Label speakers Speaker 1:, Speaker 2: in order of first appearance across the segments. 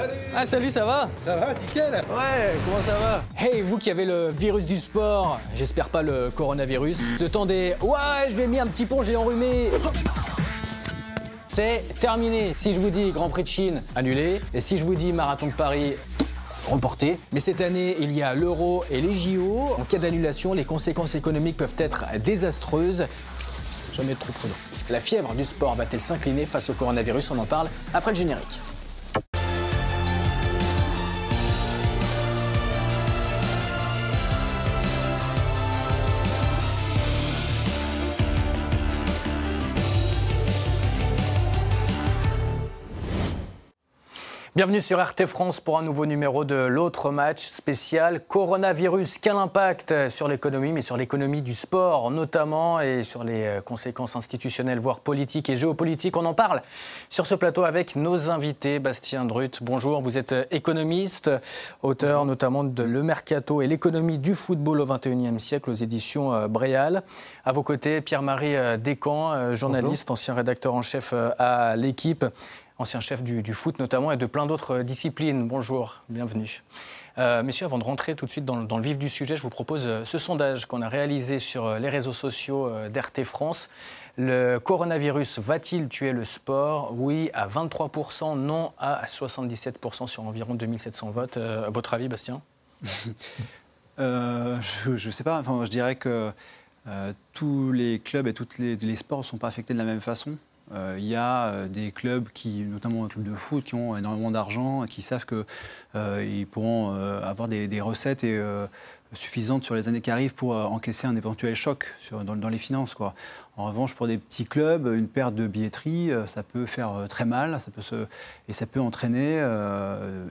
Speaker 1: Salut
Speaker 2: Ah salut, ça va
Speaker 1: Ça va, nickel
Speaker 2: Ouais, comment ça va Hey, vous qui avez le virus du sport, j'espère pas le coronavirus, de temps des « Ouais, je vais mis un petit pont, j'ai enrhumé » C'est terminé. Si je vous dis Grand Prix de Chine, annulé. Et si je vous dis Marathon de Paris, reporté. Mais cette année, il y a l'euro et les JO. En cas d'annulation, les conséquences économiques peuvent être désastreuses. Jamais trop prudent. La fièvre du sport va-t-elle s'incliner face au coronavirus? On en parle après le générique. Bienvenue sur RT France pour un nouveau numéro de l'autre match spécial coronavirus. Quel impact sur l'économie, mais sur l'économie du sport notamment et sur les euh, conséquences institutionnelles, voire politiques et géopolitiques? On en parle sur ce plateau avec nos invités. Bastien Drut, bonjour. Vous êtes économiste, auteur notamment de Le Mercato et l'économie du football au XXIe siècle aux éditions euh, Bréal. À vos côtés, Pierre-Marie euh, Descamps, journaliste, ancien rédacteur en chef à l'équipe ancien chef du, foot notamment et de plein d'autres disciplines. Bonjour, bienvenue. Euh, messieurs, avant de rentrer tout de suite dans, le vif du sujet, je vous propose euh, ce sondage qu'on a réalisé sur euh, les réseaux sociaux d'RT France. Le coronavirus va-t-il tuer le sport? Oui à 23%, non à 77% sur environ 2700 votes. votre avis, Bastien?
Speaker 3: Je ne sais pas. Enfin, je dirais que tous les clubs et tous les sports ne sont pas affectés de la même façon. Euh, il y a euh, des clubs, qui, notamment un club de foot, qui ont énormément d'argent, qui savent qu'ils euh, pourront avoir des recettes et suffisante sur les années qui arrivent pour euh, encaisser un éventuel choc sur, dans, les finances. Quoi. En revanche, pour des petits clubs, une perte de billetterie, euh, ça peut faire euh, très mal ça peut se, et ça peut entraîner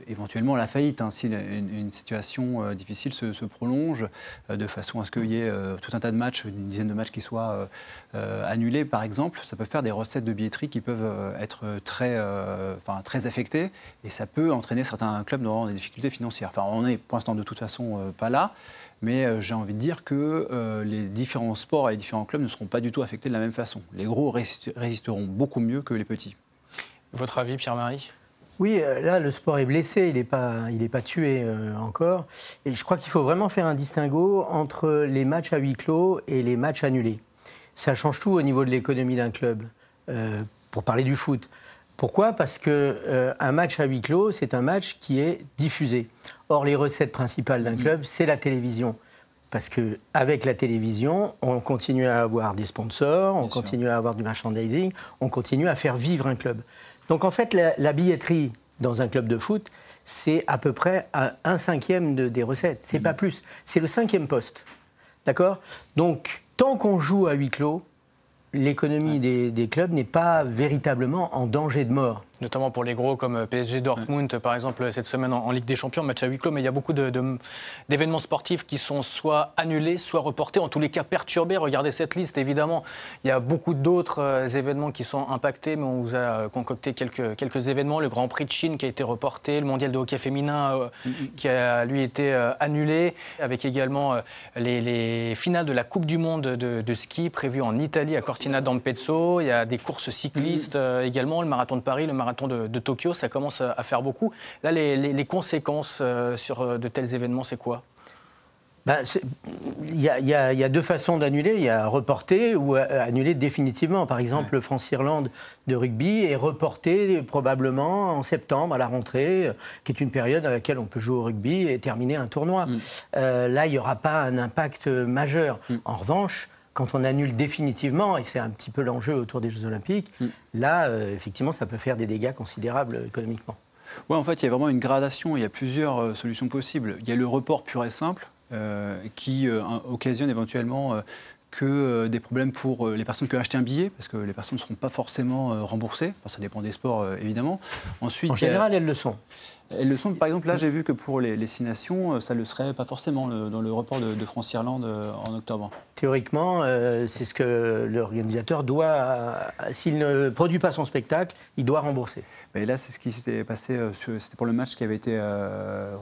Speaker 3: éventuellement la faillite hein, si une, situation difficile se, prolonge, de façon à ce qu'il y ait tout un tas de matchs, une dizaine de matchs qui soient annulés, par exemple. Ça peut faire des recettes de billetterie qui peuvent être très, très affectées et ça peut entraîner certains clubs dans des difficultés financières. Enfin, on n'est pour l'instant de toute façon pas là. Mais euh, j'ai envie de dire que euh, les différents sports et les différents clubs ne seront pas du tout affectés de la même façon. Les gros résisteront beaucoup mieux que les petits.
Speaker 2: Votre avis, Pierre-Marie?
Speaker 4: Oui, euh, là, le sport est blessé, il n'est pas, pas tué encore. Et je crois qu'il faut vraiment faire un distinguo entre les matchs à huis clos et les matchs annulés. Ça change tout au niveau de l'économie d'un club, pour parler du foot. Pourquoi? Parce qu'un euh, match à huis clos, c'est un match qui est diffusé. Or, les recettes principales d'un mmh. club, c'est la télévision. Parce qu'avec la télévision, on continue à avoir des sponsors, on continue à avoir du merchandising, on continue à faire vivre un club. Donc en fait, la, billetterie dans un club de foot, c'est à peu près un, cinquième des recettes. C'est pas mmh. plus. C'est le cinquième poste. D'accord? Donc, tant qu'on joue à huis clos, l'économie des, clubs n'est pas véritablement en danger de mort
Speaker 2: notamment pour les gros comme euh, PSG Dortmund, par exemple, cette semaine en, Ligue des Champions, match à huis clos, mais il y a beaucoup d'événements sportifs qui sont soit annulés, soit reportés, en tous les cas perturbés. Regardez cette liste, évidemment, il y a beaucoup d'autres euh, événements qui sont impactés, mais on vous a euh, concocté quelques, quelques événements. Le Grand Prix de Chine qui a été reporté, le Mondial de hockey féminin qui a lui été annulé, avec également les, finales de la Coupe du Monde de, ski prévues en Italie à Cortina d'Ampezzo. Il y a des courses cyclistes également, le marathon de Paris, le marathon de, Tokyo, ça commence à faire beaucoup. Là, les, conséquences euh, sur euh, de tels événements, c'est quoi?
Speaker 4: Ben, il y, a deux façons d'annuler. Il y a reporter ou euh, annuler définitivement. Par exemple, le France-Irlande de rugby est reporté probablement en septembre à la rentrée, qui est une période à laquelle on peut jouer au rugby et terminer un tournoi. Mm. là, il n'y aura pas un impact majeur. Mm. En revanche, quand on annule définitivement, et c'est un petit peu l'enjeu autour des Jeux Olympiques, mm. là, euh, effectivement, ça peut faire des dégâts considérables économiquement.
Speaker 3: Oui, en fait, il y a vraiment une gradation, il y a plusieurs euh, solutions possibles. Il y a le report pur et simple, euh, qui occasionne éventuellement que des problèmes pour les personnes qui ont acheté un billet, parce que les personnes ne seront pas forcément remboursées. Enfin, ça dépend des sports, évidemment.
Speaker 4: Ensuite, en général, elles le sont.
Speaker 3: Elles le sont. Par exemple, là, j'ai vu que pour les, Six Nations, euh, ça ne le serait pas forcément dans le report de, France-Irlande euh, en octobre.
Speaker 4: Théoriquement, euh, c'est ce que l'organisateur doit. S'il ne produit pas son spectacle, il doit rembourser.
Speaker 3: Mais là, c'est ce qui s'était passé. C'était pour le match qui avait été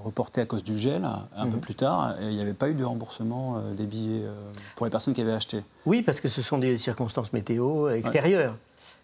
Speaker 3: reporté à cause du gel un peu mhm. plus tard. Et il n'y avait pas eu de remboursement des billets pour les personnes qui avaient acheté.
Speaker 4: Oui, parce que ce sont des circonstances météo extérieures.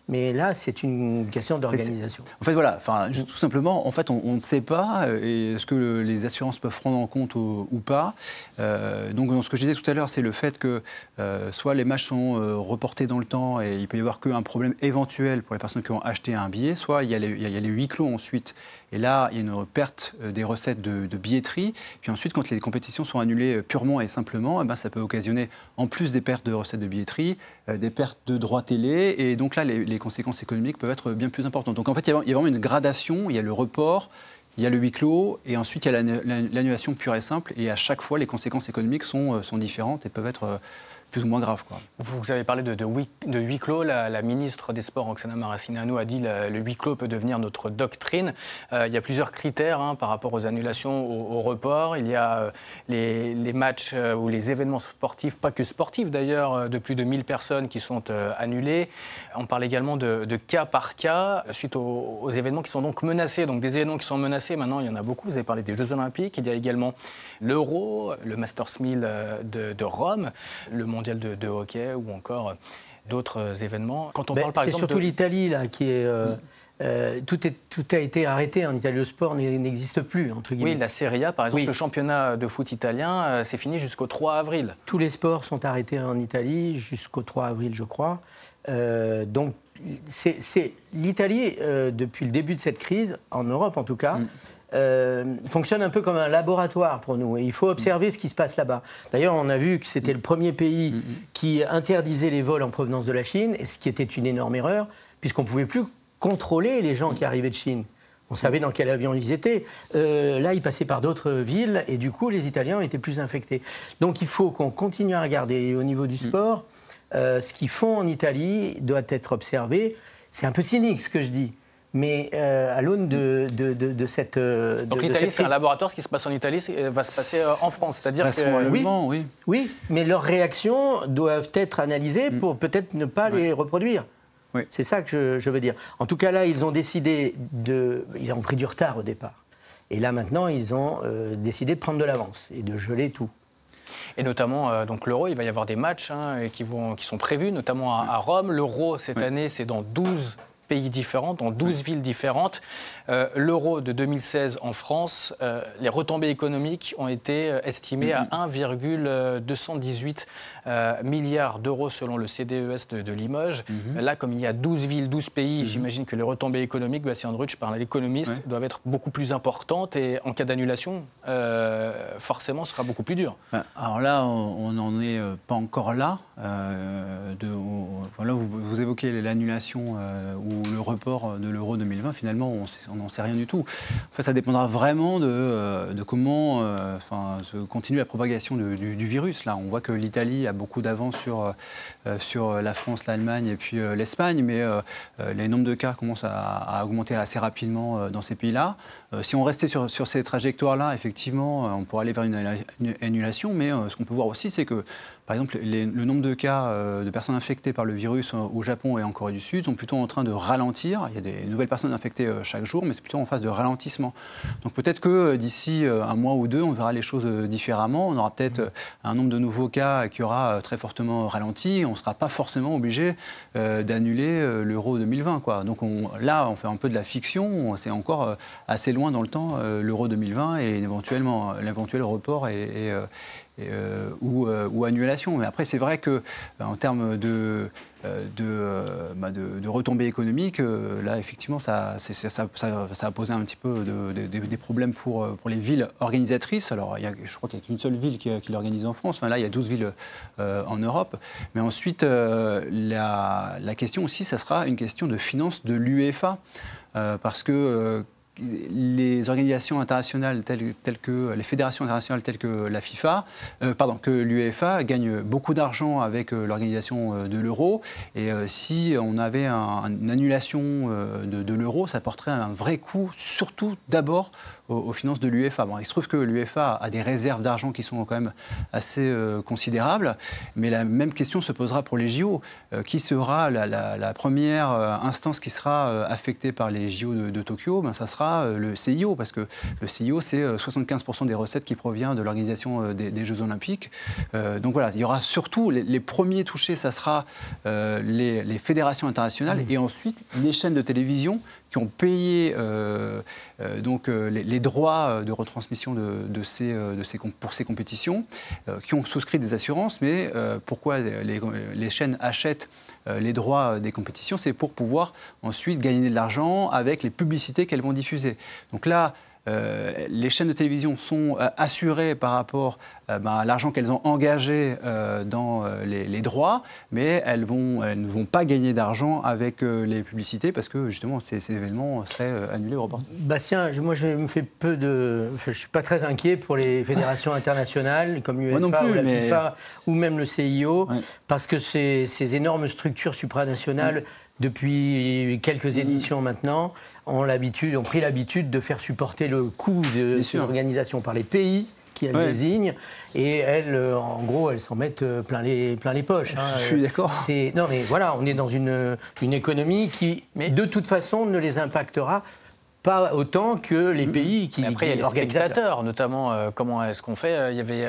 Speaker 4: Mais là, c'est une question d'organisation.
Speaker 3: En fait, voilà, enfin, juste tout simplement, en fait, on, ne sait pas euh, est-ce que les assurances peuvent prendre en compte ou, pas. Euh, donc, dans ce que je disais tout à l'heure, c'est le fait que euh, soit les matchs sont reportés dans le temps et il peut y avoir qu'un problème éventuel pour les personnes qui ont acheté un billet, soit il y a les, il y a les huis clos ensuite. Et là, il y a une perte des recettes de, billetterie. Puis ensuite, quand les compétitions sont annulées purement et simplement, eh ben, ça peut occasionner, en plus des pertes de recettes de billetterie, des pertes de droits télé. Et donc là, les les conséquences économiques peuvent être bien plus importantes. Donc en fait, il y a, vraiment une gradation, il y a le report, il y a le huis clos, et ensuite il y a l'annulation pure et simple, et à chaque fois, les conséquences économiques sont, sont différentes et peuvent être euh,
Speaker 2: Vous avez parlé de, de, huis, clos. La, ministre des Sports, Roxana Maracineanu, a dit que le huis clos peut devenir notre doctrine. Euh, il y a plusieurs critères hein, par rapport aux annulations, au, report. Il y a euh, les, matchs euh, ou les événements sportifs, pas que sportifs d'ailleurs, de plus de 1000 personnes qui sont annulés. On parle également de, cas par cas suite aux, événements qui sont donc menacés. Donc des événements qui sont menacés, maintenant il y en a beaucoup. Vous avez parlé des Jeux Olympiques. Il y a également l'Euro, le Masters 1000 de, de Rome, le De, hockey ou encore euh, d'autres euh, événements.
Speaker 4: Quand on ben, parle par exemple. C'est surtout l'Italie là qui est. Euh, tout, est, tout, a été arrêté en Italie. Le sport n'existe plus, entre
Speaker 2: guillemets. Oui, la Serie A, par exemple, le championnat de foot italien, c'est fini jusqu'au 3 avril.
Speaker 4: Tous les sports sont arrêtés en Italie jusqu'au 3 avril, je crois. donc, c'est l'Italie, depuis le début de cette crise, en Europe en tout cas, mm. Euh, fonctionne un peu comme un laboratoire pour nous. Et il faut observer ce qui se passe là-bas. D'ailleurs, on a vu que c'était le premier pays mm-hmm. qui interdisait les vols en provenance de la Chine, ce qui était une énorme erreur, puisqu'on ne pouvait plus contrôler les gens qui arrivaient de Chine. On savait dans quel avion ils étaient. Euh, là, ils passaient par d'autres villes et du coup, les Italiens étaient plus infectés. Donc, il faut qu'on continue à regarder au niveau du mm. sport. Euh, ce qu'ils font en Italie doit être observé. C'est un peu cynique ce que je dis mais euh, à l'aune de, de, de, cette.
Speaker 2: Euh, Donc l'Italie, c'est un laboratoire. Ce qui se passe en Italie va se passer euh, en France. C'est-à-dire
Speaker 4: que. Oui, oui. oui, mais leurs réactions doivent être analysées mm. pour peut-être ne pas les reproduire. Oui. C'est ça que je, veux dire. En tout cas, là, ils ont décidé de. Ils ont pris du retard au départ. Et là, maintenant, ils ont décidé de prendre de l'avance et de geler tout.
Speaker 2: Et notamment, donc l'Euro, il va y avoir des matchs hein, qui, vont, qui sont prévus, notamment à, à Rome. L'Euro, cette année, c'est dans 12 pays différents, dans 12 villes différentes. Euh, l'euro de 2016 en France, euh, les retombées économiques ont été euh, estimées à 1,218 milliards d'euros selon le CDES de, Limoges. Mhm. Là, comme il y a 12 villes, 12 pays, mhm. j'imagine que les retombées économiques, Bastien Drutsch, par l'économiste, doivent être beaucoup plus importantes et en cas d'annulation, forcément, ce sera beaucoup plus dur.
Speaker 3: Ben, alors là, on n'en est pas encore là. De, voilà, vous, évoquez l'annulation ou le report de l'euro 2020. Finalement, on n'en sait rien du tout. En fait, ça dépendra vraiment de, euh, comment euh, continue la propagation du, virus. Là, on voit que l'Italie a beaucoup d'avance sur, euh, la France, l'Allemagne et puis l'Espagne, mais les nombres de cas commencent à, augmenter assez rapidement dans ces pays-là. si on restait sur ces trajectoires-là, effectivement, on pourrait aller vers une, annulation, mais ce qu'on peut voir aussi, c'est que par exemple, le nombre de cas euh, de personnes infectées par le virus au Japon et en Corée du Sud sont plutôt en train de ralentir. Il y a des nouvelles personnes infectées euh, chaque jour, mais c'est plutôt en phase de ralentissement. Donc peut-être que euh, d'ici un mois ou deux, on verra les choses différemment. On aura peut-être un nombre de nouveaux cas qui aura très fortement ralenti. On ne sera pas forcément obligé d'annuler l'euro 2020. Quoi. Donc là, on fait un peu de la fiction. C'est encore assez loin dans le temps l'euro 2020 et éventuellement l'éventuel report et, euh, euh, ou, annulation. Mais après, c'est vrai que euh, en termes de, bah, de, de, retombées économiques, là, effectivement, ça, a posé un petit peu des problèmes pour, les villes organisatrices. Alors, je crois qu'il n'y a qu'une seule ville qui, l'organise en France. Enfin, là, il y a 12 villes en Europe. Mais ensuite, la, la, question aussi, ça sera une question de finances de l'UEFA. parce que les organisations internationales telles, que les fédérations internationales telles que la FIFA, euh, pardon, que l'UEFA gagnent beaucoup d'argent avec euh, l'organisation euh, de l'euro. Et si on avait une annulation de, de l'euro, ça porterait un vrai coût, surtout d'abord aux, finances de l'UEFA. Bon, il se trouve que l'UEFA a des réserves d'argent qui sont quand même assez considérables, mais la même question se posera pour les JO. Qui sera la, première instance qui sera affectée par les JO de, Tokyo? Ben, Ça sera sera le CIO, parce que le CIO, c'est 75% des recettes qui proviennent de l'organisation des, Jeux Olympiques. donc voilà, il y aura surtout les, premiers touchés, ça sera les, les, fédérations internationales et ensuite les chaînes de télévision qui ont payé euh, euh, donc, euh, les, droits de retransmission de, ces, de ces, pour ces compétitions, qui ont souscrit des assurances. Mais pourquoi les, les, chaînes achètent les droits des compétitions? C'est pour pouvoir ensuite gagner de l'argent avec les publicités qu'elles vont diffuser. Donc là, euh, les chaînes de télévision sont euh, assurées par rapport euh, ben, à l'argent qu'elles ont engagé dans les, droits, mais elles, vont, elles ne vont pas gagner d'argent avec les publicités parce que justement ces, événements seraient annulés ou reportés.
Speaker 4: Bastien, moi je me fais peu de. Je ne suis pas très inquiet pour les fédérations internationales comme l'UEFA ou la FIFA ou même le CIO, parce que ces, ces énormes structures supranationales depuis quelques éditions maintenant, ont, l'habitude, ont pris l'habitude de faire supporter le coût de ces organisations par les pays qui elles désignent. Et elles, euh, en gros, elles s'en mettent euh, plein les, plein les poches.
Speaker 3: Hein. Je suis d'accord.
Speaker 4: Non, mais voilà, on est dans une, une économie qui, mais, de toute façon, ne les impactera pas autant que les pays qui.
Speaker 2: après, il y a les spectateurs, notamment. Euh, comment est-ce qu'on fait euh, Il y avait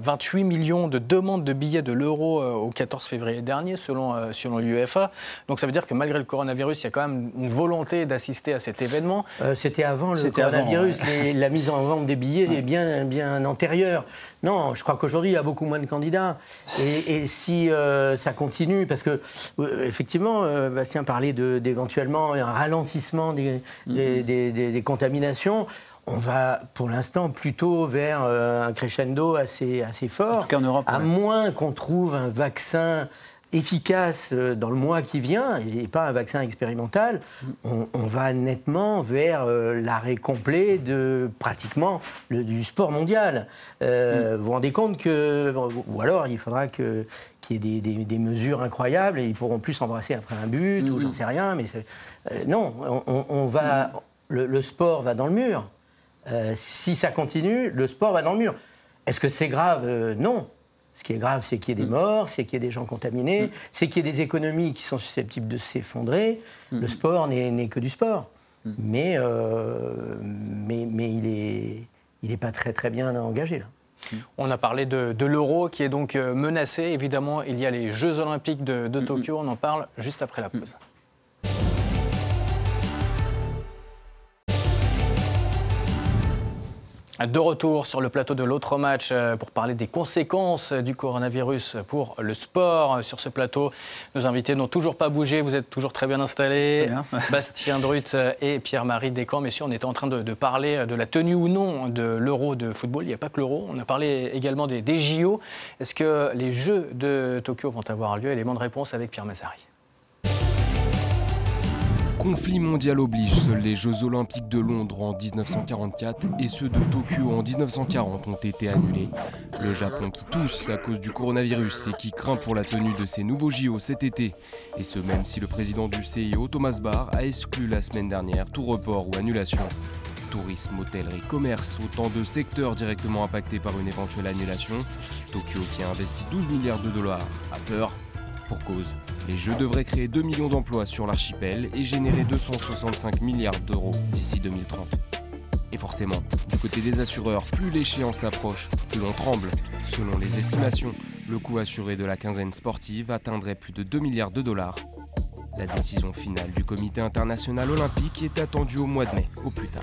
Speaker 2: 28 euh, millions de demandes de billets de l'euro au 14 février dernier, selon, selon l'UEFA. Donc ça veut dire que malgré le coronavirus, il y a quand même une volonté d'assister à cet événement.
Speaker 4: C'était avant le coronavirus. la mise en vente des billets est bien, bien antérieure. Non, je crois qu'aujourd'hui, il y a beaucoup moins de candidats. Et, si ça continue, parce que, effectivement, Bastien parlait d'éventuellement un ralentissement des, des des, contaminations, on va pour l'instant plutôt vers euh, un crescendo assez, assez fort.
Speaker 3: En Europe,
Speaker 4: à moins qu'on trouve un vaccin efficace euh, dans le mois qui vient, et pas un vaccin expérimental, on, va nettement vers euh, l'arrêt complet de pratiquement le, du sport mondial. Mm. Vous vous rendez compte que, ou alors il faudra que qu'il y ait des, mesures incroyables et ils pourront plus s'embrasser après un but ou mm. j'en sais rien, mais non, on, va, mm le, sport va dans le mur. Euh, si ça continue, le sport va dans le mur. Est-ce que c'est grave? Euh, Non. Ce qui est grave, c'est qu'il y ait des mm. morts, c'est qu'il y ait des gens contaminés, mm. c'est qu'il y ait des économies qui sont susceptibles de s'effondrer. Mm. Le sport n'est que du sport. Mais, euh, mais, mais, il n'est il est pas très, très bien engagé là.
Speaker 2: On a parlé de, l'euro qui est donc menacé. Évidemment, il y a les Jeux olympiques de, de Tokyo. On en parle juste après la pause. De retour sur le plateau de l'autre match euh, pour parler des conséquences du coronavirus pour le sport. Sur ce plateau, nos invités n'ont toujours pas bougé. Vous êtes toujours très bien installés. Bastien Drut et Pierre-Marie Descamps. Messieurs, on était en train de, parler de la tenue ou non de l'euro de football. Il n'y a pas que l'euro. On a parlé également des, des JO. Est-ce que les Jeux de Tokyo vont avoir lieu? Élément de réponse avec Pierre Massari.
Speaker 1: Conflit mondial oblige, seuls les Jeux olympiques de Londres en 1944 et ceux de Tokyo en 1940 ont été annulés. Le Japon qui tousse à cause du coronavirus et qui craint pour la tenue de ces nouveaux JO cet été. Et ce même si le président du CIO, Thomas Barr, a exclu la semaine dernière tout report ou annulation. Tourisme, hôtellerie, commerce, autant de secteurs directement impactés par une éventuelle annulation. Tokyo qui a investi 12 milliards de dollars a peur pour cause. Les Jeux devraient créer 2 millions d'emplois sur l'archipel et générer 265 milliards d'euros d'ici 2030. Et forcément, du côté des assureurs, plus l'échéance approche, plus l'on tremble. Selon les estimations, le coût assuré de la quinzaine sportive atteindrait plus de 2 milliards de dollars. La décision finale du Comité international olympique est attendue au mois de mai, au plus tard.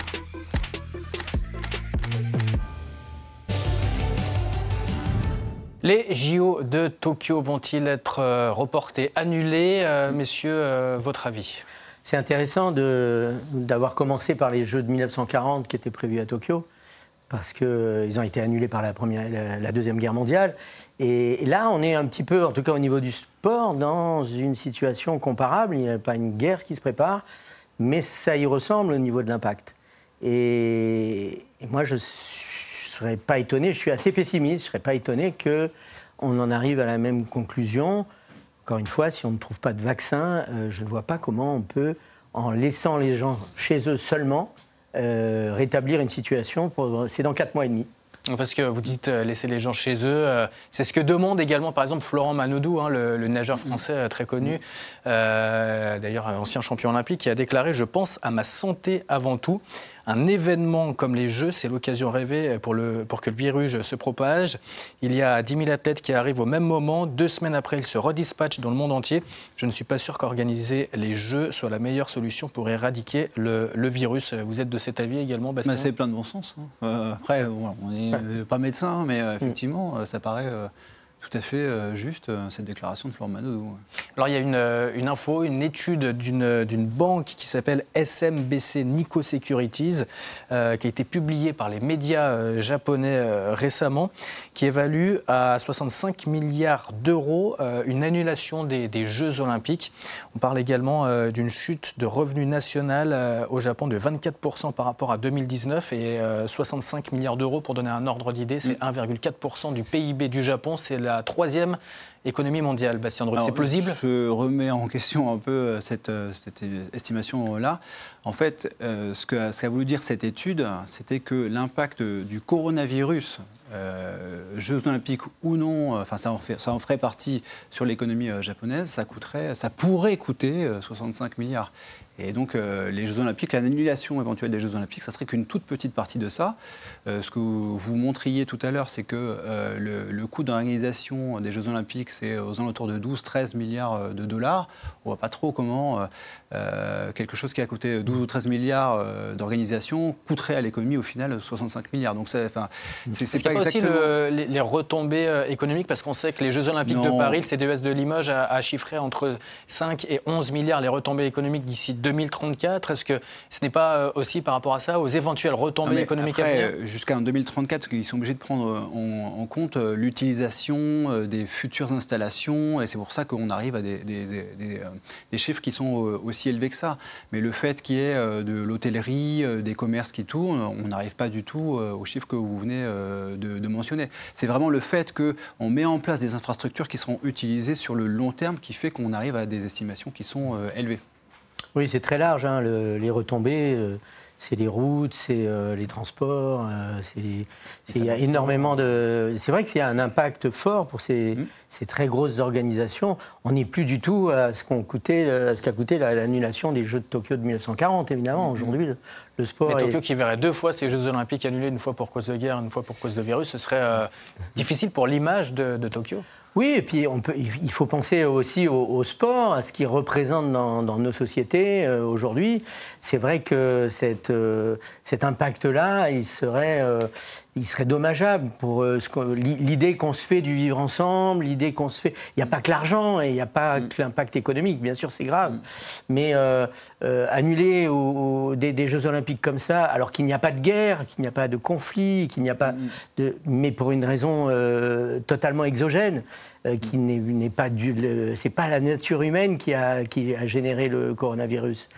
Speaker 2: Les JO de Tokyo vont-ils être euh, reportés, annulés euh, Messieurs, euh, votre avis?
Speaker 4: C'est intéressant d'avoir commencé par les Jeux de 1940 qui étaient prévus à Tokyo, parce qu'ils ont été annulés par la, première, la, Deuxième Guerre mondiale. Et là, on est un petit peu, en tout cas au niveau du sport, dans une situation comparable. Il n'y a pas une guerre qui se prépare, mais ça y ressemble au niveau de l'impact. Et, et moi, je suis serais pas étonné, je suis assez pessimiste, je ne serais pas étonné qu'on en arrive à la même conclusion. Encore une fois, si on ne trouve pas de vaccin, euh, je ne vois pas comment on peut, en laissant les gens chez eux seulement, euh, rétablir une situation. C'est dans 4 mois et demi.
Speaker 2: Parce que vous dites euh, laisser les gens chez eux. C'est ce que demande également, par exemple, Florent Manodou, hein, le, nageur français très connu, euh, d'ailleurs ancien champion olympique, qui a déclaré Je pense à ma santé avant tout. Un événement comme les Jeux, c'est l'occasion rêvée pour, le, pour que le virus se propage. Il y a 10 000 athlètes qui arrivent au même moment. Deux semaines après, ils se redispatchent dans le monde entier. Je ne suis pas sûr qu'organiser les Jeux soit la meilleure solution pour éradiquer le, le virus. Vous êtes de cet avis également, Bastien?
Speaker 3: Bah, c'est plein de bon sens. hein. Euh, après, bon, on n'est euh, pas médecin, mais euh, effectivement, euh, ça paraît euh, tout à fait juste, cette déclaration de Florent Manodou.
Speaker 2: Alors il y a une, euh, une info, une étude d'une banque qui s'appelle SMBC Nikko Securities, euh, qui a été publiée par les médias euh, japonais euh, récemment, qui évalue à 65 milliards d'euros une annulation des, des Jeux olympiques. On parle également d'une chute de revenu national au Japon de 24% par rapport à 2019 et euh, 65 milliards d'euros, pour donner un ordre d'idée, c'est 1,4% du PIB du Japon, c'est la troisième économie mondiale. Bastien Dreux, c'est plausible?
Speaker 3: Je remets en question un peu euh, cette, euh, cette estimation-là. En fait, euh, ce qu'a voulu dire cette étude, c'était que l'impact du coronavirus, euh, Jeux olympiques ou non, euh, enfin ça en, fait- ça en ferait partie sur l'économie euh, japonaise, ça coûterait, ça pourrait coûter euh, 65 milliards. Et donc euh, les Jeux olympiques, l'annulation éventuelle des Jeux olympiques, ça serait qu'une toute petite partie de ça. Euh, ce que vous, vous montriez tout à l'heure, c'est que euh, le, le coût d'organisation des Jeux olympiques, c'est aux alentours de 12-13 milliards euh, de dollars. On voit pas trop comment euh, euh, quelque chose qui a coûté 12 ou 13 milliards d'organisation coûterait à l'économie au final 65 milliards. Donc c'est,
Speaker 2: pas aussi
Speaker 3: exactement-
Speaker 2: le- les, les retombées économiques? Parce qu'on sait que les Jeux Olympiques de
Speaker 3: Non.
Speaker 2: Paris, le CDES de Limoges a, a chiffré entre 5 et 11 milliards les retombées économiques d'ici 2034. Est-ce que ce n'est pas euh, aussi par rapport à ça, aux éventuelles retombées économiques à
Speaker 3: après,
Speaker 2: venir
Speaker 3: euh, Jusqu'en 2034, ils sont obligés de prendre euh, en, en compte euh, l'utilisation des futures installations, et c'est pour ça qu'on arrive à des, des- des- des, des chiffres qui sont aussi élevés que ça. Mais le fait qu'il y ait de l'hôtellerie, des commerces qui tournent, on n'arrive pas du tout aux chiffres que vous venez de, de mentionner. C'est vraiment le fait qu'on met en place des infrastructures qui seront utilisées sur le long terme qui fait qu'on arrive à des estimations qui sont élevées.
Speaker 4: Oui, c'est très large, hein, le- les retombées. euh, c'est les routes, c'est euh, les transports, euh, c'est il y a énormément de. C'est vrai qu'il y a un impact fort pour ces,
Speaker 3: Mmh.
Speaker 4: ces très grosses organisations. On n'est plus du tout à ce qu'on coûtait, à ce qu'a coûté la- l'annulation des Jeux de Tokyo de 1940. Évidemment, aujourd'hui, le, le sport
Speaker 2: Mais
Speaker 4: est-
Speaker 2: Tokyo qui verrait deux fois ces Jeux Olympiques annulés, une fois pour cause de guerre, une fois pour cause de virus, ce serait difficile pour l'image de, de Tokyo?
Speaker 4: Oui, et puis il faut penser aussi au, sport, à ce qu'il représente dans, nos sociétés euh, aujourd'hui. C'est vrai que euh, cet impact-là, il serait, euh, il serait dommageable pour euh, l'idée qu'on se fait du vivre ensemble, l'idée qu'on se fait. Il n'y a pas que l'argent et il n'y a pas que l'impact économique, bien sûr, c'est grave. Mais euh, euh, annuler au- au- des, des Jeux Olympiques comme ça, alors qu'il n'y a pas de guerre, qu'il n'y a pas de conflit, qu'il n'y a pas de. Mais pour une raison totalement exogène qui n'est pas du, c'est pas la nature humaine qui a, qui a généré le coronavirus.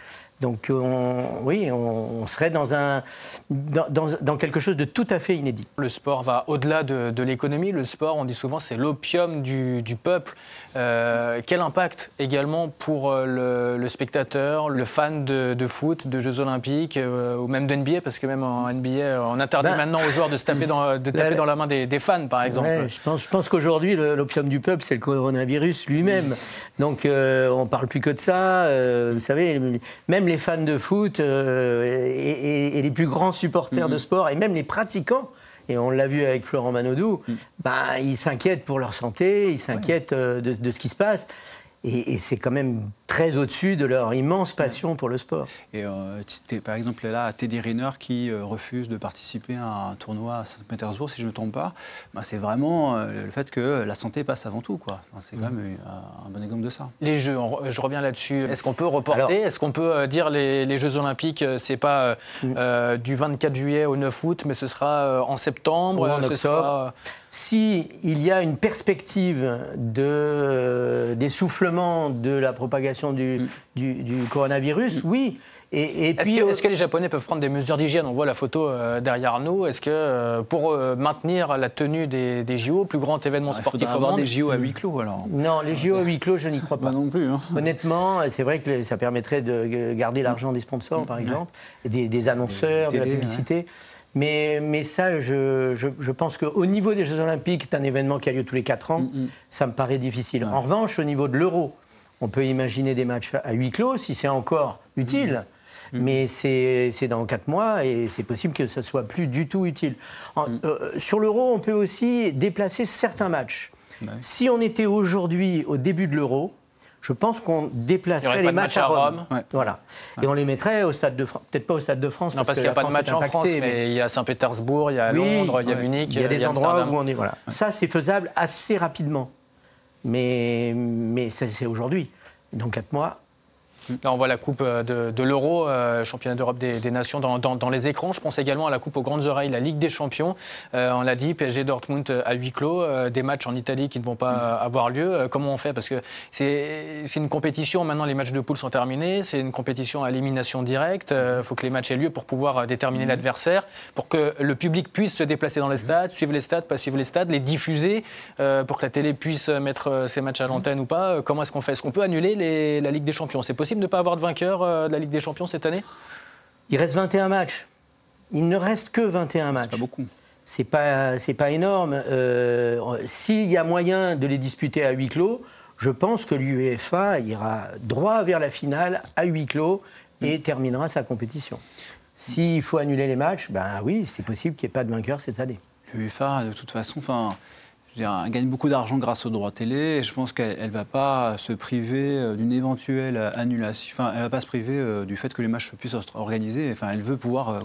Speaker 4: Donc on- oui, on, serait dans un dans, dans- dans quelque chose de tout à fait inédit.
Speaker 2: Le sport va au-delà de, de l'économie. Le sport, on dit souvent, c'est l'opium du, du peuple. Euh, quel impact également pour euh, le, le spectateur, le fan de, de foot, de Jeux Olympiques euh, ou même de NBA Parce que même en NBA, on interdit
Speaker 4: Ben,
Speaker 2: maintenant aux joueurs de se taper dans, de taper
Speaker 4: la-
Speaker 2: dans la main des, des fans, par exemple.
Speaker 4: Ouais, je pense, je pense qu'aujourd'hui, l'opium du peuple, c'est le coronavirus lui-même. Donc, euh, on parle plus que de ça. euh, vous savez, même les fans de foot euh, et, et- et les plus grands supporters de sport, et même les pratiquants, et on l'a vu avec Florent Manodou, bah, ils s'inquiètent pour leur santé, ils s'inquiètent euh, de, de ce qui se passe. Et, et c'est quand même très au-dessus de leur immense passion pour le sport.
Speaker 3: Et euh, par exemple, là, Teddy Riner qui euh, refuse de participer à un tournoi à Saint-Pétersbourg, si je ne me trompe pas, bah, c'est vraiment euh, le fait que la santé passe avant tout. quoi. Enfin, c'est quand même euh, un bon exemple de ça.
Speaker 2: Les Jeux, on je reviens là-dessus. Est-ce qu'on peut reporter?
Speaker 4: Alors-
Speaker 2: Est-ce qu'on peut euh, dire les, les Jeux Olympiques, c'est pas euh,
Speaker 4: Mm.
Speaker 2: euh, du 24 juillet au 9 août, mais ce sera euh, en septembre
Speaker 4: Ou en
Speaker 2: ce
Speaker 4: octobre.
Speaker 2: sera, euh,
Speaker 4: Si il y a une perspective de, euh, d'essoufflement de la propagation du, du, du coronavirus, oui. Et, et
Speaker 2: Est-ce
Speaker 4: puis,
Speaker 2: que,
Speaker 4: euh,
Speaker 2: est-ce que les Japonais peuvent prendre des mesures d'hygiène? On voit la photo euh, derrière nous. Est-ce que euh, pour euh, maintenir la tenue des, des JO, plus grand événement
Speaker 3: Il
Speaker 2: sportif
Speaker 3: faudra
Speaker 2: au
Speaker 3: avoir
Speaker 2: monde,
Speaker 3: des JO à huis clos alors.
Speaker 4: non, les JO à huis clos, je n'y crois pas.
Speaker 3: non plus. hein.
Speaker 4: Honnêtement, c'est vrai que ça permettrait de garder l'argent des sponsors, par exemple, et des, des annonceurs,
Speaker 3: Des
Speaker 4: de la publicité. Mais, mais ça, je, je, je pense qu'au niveau des Jeux Olympiques, c'est un événement qui a lieu tous les 4 ans,
Speaker 3: Mm, mm.
Speaker 4: ça me paraît difficile. En revanche, au niveau de l'euro, on peut imaginer des matchs à huis clos si c'est encore utile.
Speaker 3: Mm.
Speaker 4: Mais c'est dans 4 mois et c'est possible que ce soit plus du tout utile. En-
Speaker 3: Mm.
Speaker 4: euh, sur l'euro, on peut aussi déplacer certains matchs. Si on était aujourd'hui au début de l'euro, je pense qu'on déplacerait les matchs
Speaker 2: match
Speaker 4: à
Speaker 2: à
Speaker 4: Rome.
Speaker 2: Rome.
Speaker 3: Ouais.
Speaker 4: Voilà. Et on les mettrait au stade de France. Peut-être pas au stade de France.
Speaker 2: Non, parce qu'il n'y a pas de match en France,
Speaker 4: mais-
Speaker 2: mais il y a Saint-Pétersbourg, il y a
Speaker 4: Oui,
Speaker 2: Londres, il y a. Munich,
Speaker 4: Il y a des endroits
Speaker 2: Amsterdam.
Speaker 4: où on est. Voilà. Ça, c'est faisable assez rapidement. Mais, mais ça, c'est aujourd'hui. Dans 4 mois,
Speaker 2: Là, on voit la Coupe euh, de, de l'Euro, euh, championnat d'Europe des, des Nations, dans, dans- dans les écrans. Je pense également à la Coupe aux grandes oreilles, la Ligue des Champions. Euh, on l'a dit, PSG Dortmund à huis clos, euh, des matchs en Italie qui ne vont pas euh, avoir lieu. Comment on fait? Parce que c'est une compétition, maintenant les matchs de poule sont terminés, c'est une compétition à élimination directe. Il faut que les matchs aient lieu pour pouvoir déterminer l'adversaire, pour que le public puisse se déplacer dans les stades, suivre les stades, pas suivre les stades, les diffuser, pour que la télé puisse mettre ses matchs à l'antenne ou pas. Comment est-ce qu'on fait? Est-ce qu'on peut annuler les- la Ligue des Champions? C'est possible de ne pas avoir de vainqueur euh, de la Ligue des Champions cette année?
Speaker 4: Il reste 21 matchs. Il ne reste que 21 matchs.
Speaker 3: Pas beaucoup.
Speaker 4: C'est pas, c'est pas énorme. Euh, S'il y a moyen de les disputer à huis clos, je pense que l'UEFA ira droit vers la finale à huis clos et terminera sa compétition. S'il faut annuler les matchs, ben oui, c'est possible qu'il n'y ait pas de vainqueur cette année.
Speaker 3: L'UEFA, de toute façon, enfin, je veux dire, elle gagne beaucoup d'argent grâce aux droits télé. Et je pense qu'elle ne va pas se priver euh, d'une éventuelle annulation. Enfin, elle ne va pas se priver euh, du fait que les matchs puissent être organisés. Enfin, elle veut pouvoir euh,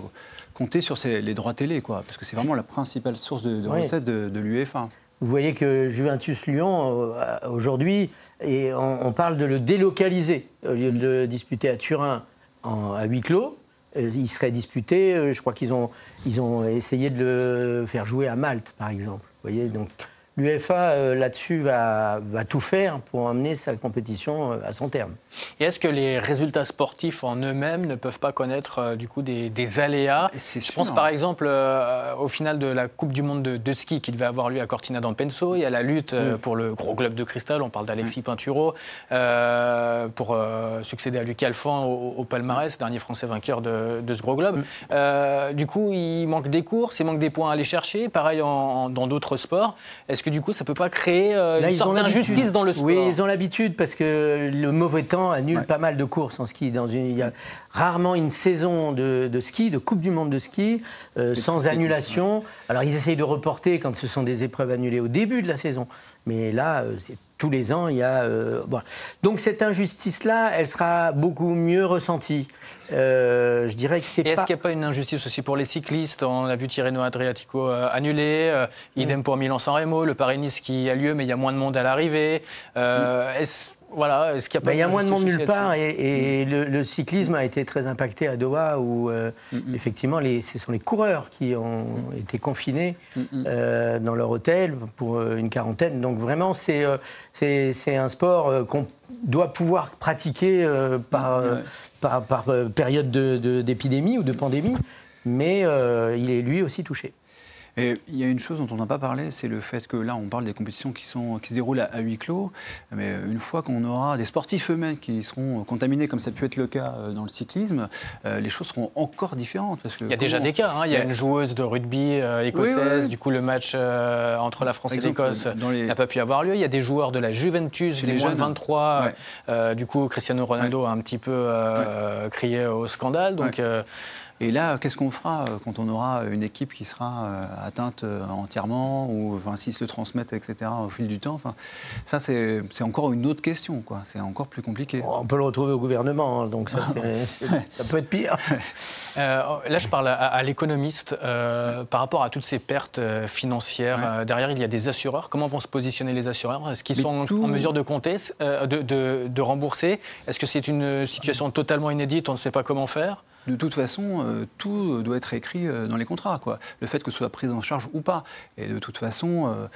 Speaker 3: compter sur ses- les droits télé, quoi. Parce que c'est vraiment la principale source de, de
Speaker 4: Oui.
Speaker 3: recettes de, de l'UEFA.
Speaker 4: Vous voyez que Juventus-Lyon, euh, aujourd'hui, et on, on parle de le délocaliser. Au lieu de le disputer à Turin en- à huis clos, euh, il serait disputé, euh, je crois qu'ils ont, ils ont essayé de le faire jouer à Malte, par exemple. Vous voyez, donc l'UEFA, euh, là-dessus, va, va tout faire pour amener sa compétition euh, à son terme.
Speaker 2: Et est-ce que les résultats sportifs en eux-mêmes ne peuvent pas connaître euh, du coup des, des aléas? Je pense
Speaker 3: sûr.
Speaker 2: par exemple euh, au final de la Coupe du Monde de, de ski qui devait avoir lieu à Cortina d'Ampezzo. Il y a la lutte euh, pour le gros globe de cristal. On parle d'Alexis Pinturo euh, pour euh, succéder à Lucas Alphand au, au palmarès, dernier Français vainqueur de, de ce gros globe. Euh, du coup, il manque des courses, il manque des points à aller chercher. Pareil en- en- dans d'autres sports. Est-ce que du coup, ça peut pas créer euh,
Speaker 4: Là,
Speaker 2: une
Speaker 4: ils
Speaker 2: sorte d'injustice dans le sport
Speaker 4: Oui, ils ont l'habitude parce que le mauvais temps annule
Speaker 3: Ouais.
Speaker 4: pas mal de courses en ski. Dans une, il y a rarement une saison de, de ski, de Coupe du Monde de ski, euh, sans annulation. Alors, ils essayent de reporter quand ce sont des épreuves annulées au début de la saison. Mais là, euh, c'est tous les ans, il y a. euh, bon. Donc, cette injustice-là, elle sera beaucoup mieux ressentie. Euh, je dirais que c'est pas.
Speaker 2: est-ce qu'il n'y a pas une injustice aussi pour les cyclistes? On a vu Tirreno Adriatico euh, annulé, idem pour Milan-San Remo, le Paris-Nice qui a lieu, mais il y a moins de monde à l'arrivée. Euh, est-ce, voilà, est-ce qu'il y a pas
Speaker 4: Ben, il y a moins de monde nulle part et, et le, le cyclisme a été très impacté à Doha où euh, effectivement les, ce sont les coureurs qui ont été confinés euh, dans leur hôtel pour euh, une quarantaine. Donc vraiment c'est euh, un sport qu'on doit pouvoir pratiquer euh, par,
Speaker 3: Ouais.
Speaker 4: par, par, période de- de- d'épidémie ou de pandémie, mais il est lui aussi touché.
Speaker 3: Et il y a une chose dont on n'a pas parlé, c'est le fait que là, on parle des compétitions qui, sont, qui se déroulent à, à huis clos. Mais une fois qu'on aura des sportifs eux-mêmes qui seront contaminés, comme ça a pu être le cas euh, dans le cyclisme, euh, les choses seront encore différentes. Parce que
Speaker 2: Il y a déjà des cas. hein. Il y a une joueuse de rugby euh, écossaise.
Speaker 3: Oui, oui, oui.
Speaker 2: Du coup, le match euh, entre la France et l'Écosse
Speaker 3: les-
Speaker 2: n'a pas pu avoir lieu. Il y a des joueurs de la Juventus,
Speaker 3: Chez les
Speaker 2: moins de
Speaker 3: jeunes.
Speaker 2: 23.
Speaker 3: Ouais.
Speaker 2: Euh, du coup, Cristiano Ronaldo a un petit peu crié au scandale. Donc,
Speaker 3: Ouais. Et là, qu'est-ce qu'on fera euh, quand on aura une équipe qui sera euh, atteinte euh, entièrement, ou enfin, s'ils se transmettent, etc., au fil du temps enfin, Ça, c'est encore une autre question. quoi. C'est encore plus compliqué.
Speaker 4: On peut le retrouver au gouvernement, hein, donc ça, peut être pire.
Speaker 2: Euh, là, je parle à, à l'économiste euh, par rapport à toutes ces pertes financières.
Speaker 3: Ouais.
Speaker 2: euh, derrière, il y a des assureurs. Comment vont se positionner les assureurs? Est-ce qu'ils sont en-
Speaker 3: tout-
Speaker 2: en mesure de compter, euh, de, de- de rembourser? Est-ce que c'est une situation totalement inédite? On ne sait pas comment faire
Speaker 3: De toute façon, euh, tout doit être écrit euh, dans les contrats. Quoi. Le fait que ce soit pris en charge ou pas. Et de toute façon, euh,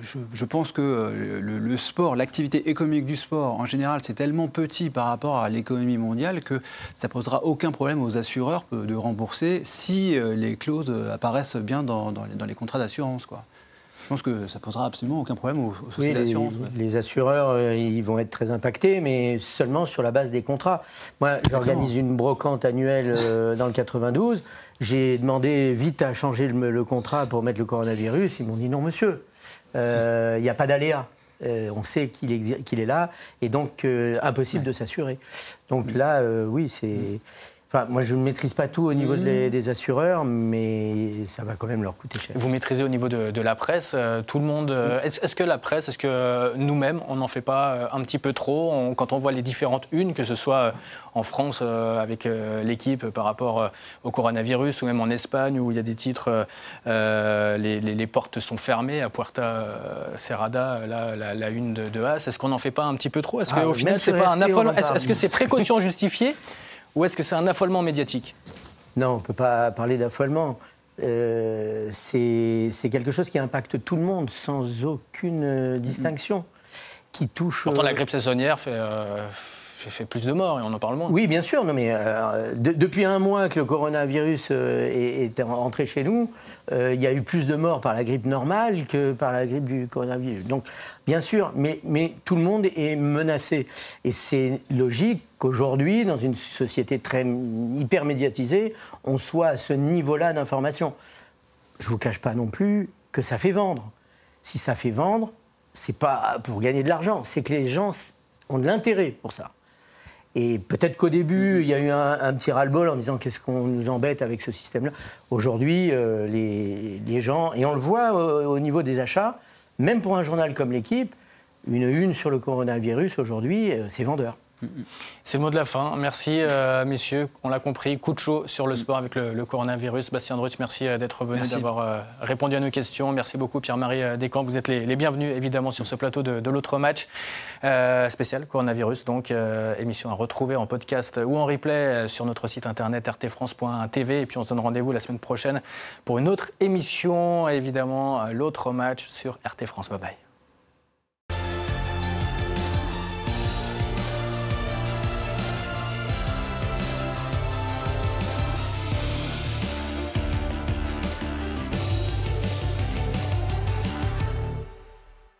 Speaker 3: je, pense que euh, le, sport, l'activité économique du sport, en général, c'est tellement petit par rapport à l'économie mondiale que ça posera aucun problème aux assureurs euh, de rembourser si euh, les clauses euh, apparaissent bien dans, les, contrats d'assurance. Je pense que ça posera absolument aucun problème aux, sociétés d'assurance.
Speaker 4: Les, assureurs, euh, ils vont être très impactés, mais seulement sur la base des contrats. Moi, j'organise une brocante annuelle euh, dans le 92. J'ai demandé vite à changer le, contrat pour mettre le coronavirus. Ils m'ont dit non, monsieur, euh, il n'y a pas d'aléa. on sait qu'il est là, et donc impossible de s'assurer. Donc là, oui, c'est moi, je ne maîtrise pas tout au niveau mmh. des, assureurs, mais ça va quand même leur coûter cher.
Speaker 2: Vous maîtrisez au niveau de, la presse, euh, tout le monde. Euh, est-ce que la presse, est-ce que nous-mêmes, on n'en fait pas euh, un petit peu trop? Quand on voit les différentes unes, que ce soit en France avec l'équipe par rapport au coronavirus, ou même en Espagne où il y a des titres, les, portes sont fermées à Puerta Cerrada, la, une de, de As. Est-ce qu'on n'en fait pas un petit peu trop? Est-ce qu'au ah, final, c'est pas un affolement Est-ce que c'est précaution justifiée? Ou est-ce que c'est un affolement médiatique
Speaker 4: Non, on ne peut pas parler d'affolement. Euh, c'est quelque chose qui impacte tout le monde sans aucune euh, distinction. Qui touche.
Speaker 2: Pourtant, la euh, grippe saisonnière fait fait plus de morts et on en parle moins.
Speaker 4: Oui, bien sûr. Non, mais euh, depuis un mois que le coronavirus euh, est, entré chez nous, euh, il y a eu plus de morts par la grippe normale que par la grippe du coronavirus. Donc, bien sûr, mais, mais tout le monde est menacé. Et c'est logique qu'aujourd'hui, dans une société très hyper médiatisée, on soit à ce niveau-là d'information. Je ne vous cache pas non plus que ça fait vendre. Si ça fait vendre, c'est pas pour gagner de l'argent, c'est que les gens ont de l'intérêt pour ça. Et peut-être qu'au début, il y a eu un, petit ras-le-bol en disant qu'est-ce qu'on nous embête avec ce système-là? Aujourd'hui, euh, les, gens, et on le voit euh, au, niveau des achats, même pour un journal comme l'équipe, une une sur le coronavirus aujourd'hui, euh, c'est vendeur.
Speaker 2: C'est le mot de la fin. Merci, euh, messieurs. On l'a compris, coup de chaud sur le sport avec le, coronavirus. Bastien Drut, merci euh, d'être venu, d'avoir euh, répondu à nos questions. Merci beaucoup, Pierre-Marie Descamps. Vous êtes les, bienvenus, évidemment, sur ce plateau de, l'autre match spécial coronavirus. Donc, émission à retrouver en podcast ou en replay sur notre site internet rtfrance.tv. Et puis, on se donne rendez-vous la semaine prochaine pour une autre émission, évidemment, l'autre match sur RT France. Bye bye.